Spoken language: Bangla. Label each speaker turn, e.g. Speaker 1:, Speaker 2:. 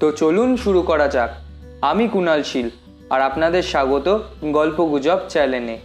Speaker 1: তো চলুন শুরু করা যাক। আমি কুণাল শীল আর আপনাদের স্বাগত গল্প গুজব চ্যানেলে।